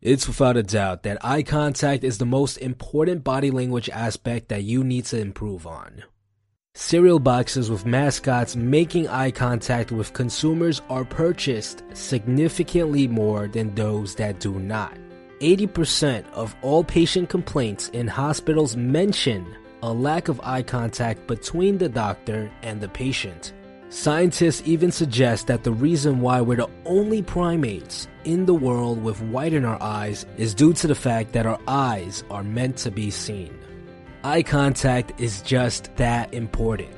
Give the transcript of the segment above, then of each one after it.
It's without a doubt that eye contact is the most important body language aspect that you need to improve on. Cereal boxes with mascots making eye contact with consumers are purchased significantly more than those that do not. 80% of all patient complaints in hospitals mention a lack of eye contact between the doctor and the patient. Scientists even suggest that the reason why we're the only primates in the world with white in our eyes is due to the fact that our eyes are meant to be seen. Eye contact is just that important.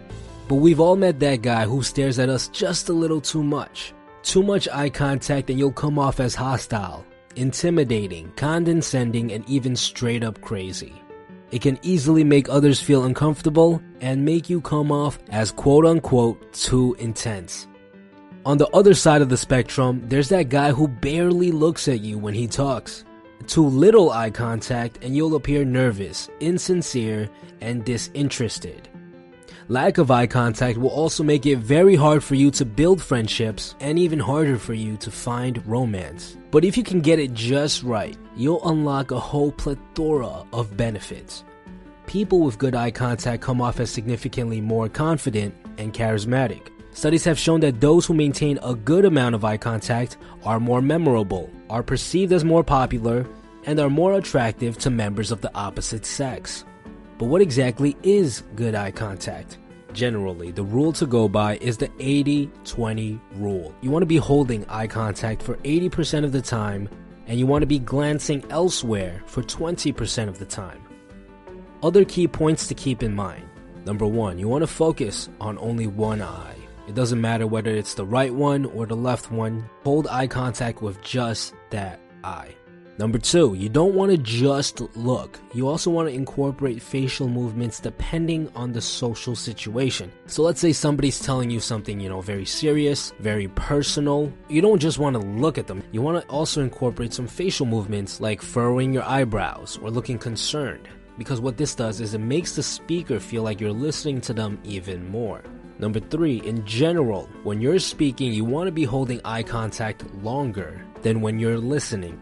But we've all met that guy who stares at us just a little too much. Too much eye contact and you'll come off as hostile, intimidating, condescending, and even straight up crazy. It can easily make others feel uncomfortable and make you come off as quote unquote too intense. On the other side of the spectrum, there's that guy who barely looks at you when he talks. Too little eye contact and you'll appear nervous, insincere, and disinterested. Lack of eye contact will also make it very hard for you to build friendships and even harder for you to find romance. But if you can get it just right, you'll unlock a whole plethora of benefits. People with good eye contact come off as significantly more confident and charismatic. Studies have shown that those who maintain a good amount of eye contact are more memorable, are perceived as more popular, and are more attractive to members of the opposite sex. But what exactly is good eye contact? Generally, the rule to go by is the 80 20 rule. You want to be holding eye contact for 80% of the time, and you want to be glancing elsewhere for 20% of the time. Other key points to keep in mind. Number one, you want to focus on only one eye. It doesn't matter whether it's the right one or the left one, hold eye contact with just that eye. Number two, you don't want to just look. You also want to incorporate facial movements depending on the social situation. So let's say somebody's telling you something, you know, very serious, very personal. You don't just want to look at them. You want to also incorporate some facial movements like furrowing your eyebrows or looking concerned. Because what this does is it makes the speaker feel like you're listening to them even more. Number three, in general, when you're speaking, you want to be holding eye contact longer than when you're listening.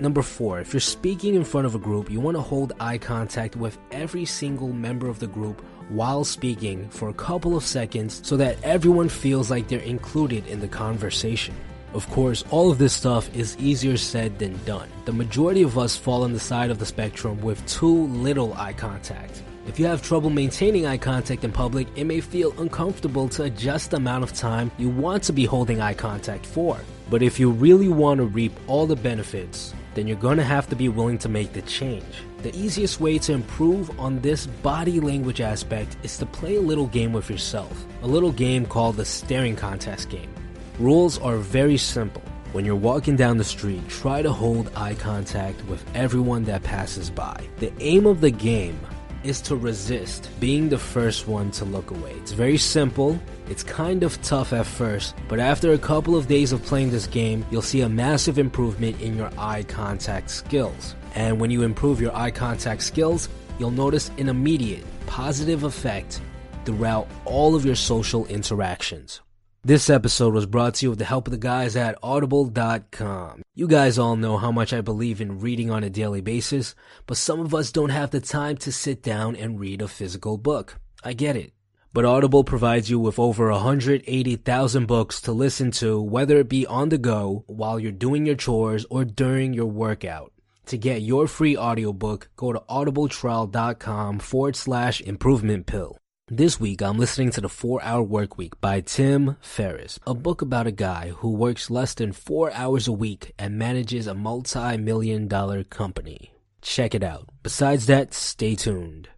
Number four, if you're speaking in front of a group, you want to hold eye contact with every single member of the group while speaking for a couple of seconds so that everyone feels like they're included in the conversation. Of course, all of this stuff is easier said than done. The majority of us fall on the side of the spectrum with too little eye contact. If you have trouble maintaining eye contact in public, it may feel uncomfortable to adjust the amount of time you want to be holding eye contact for. But if you really want to reap all the benefits, then you're gonna have to be willing to make the change. The easiest way to improve on this body language aspect is to play a little game with yourself. A little game called the staring contest game. Rules are very simple. When you're walking down the street, try to hold eye contact with everyone that passes by. The aim of the game is to resist being the first one to look away. It's very simple. It's kind of tough at first, but after a couple of days of playing this game, you'll see a massive improvement in your eye contact skills. And when you improve your eye contact skills, you'll notice an immediate positive effect throughout all of your social interactions. This episode was brought to you with the help of the guys at Audible.com. You guys all know how much I believe in reading on a daily basis, but some of us don't have the time to sit down and read a physical book. I get it. But Audible provides you with over 180,000 books to listen to, whether it be on the go, while you're doing your chores, or during your workout. To get your free audiobook, go to audibletrial.com forward slash improvement pill. This week, I'm listening to The 4 Hour Work Week by Tim Ferriss, a book about a guy who works less than four hours a week and manages a multi million dollar company. Check it out. Besides that, stay tuned.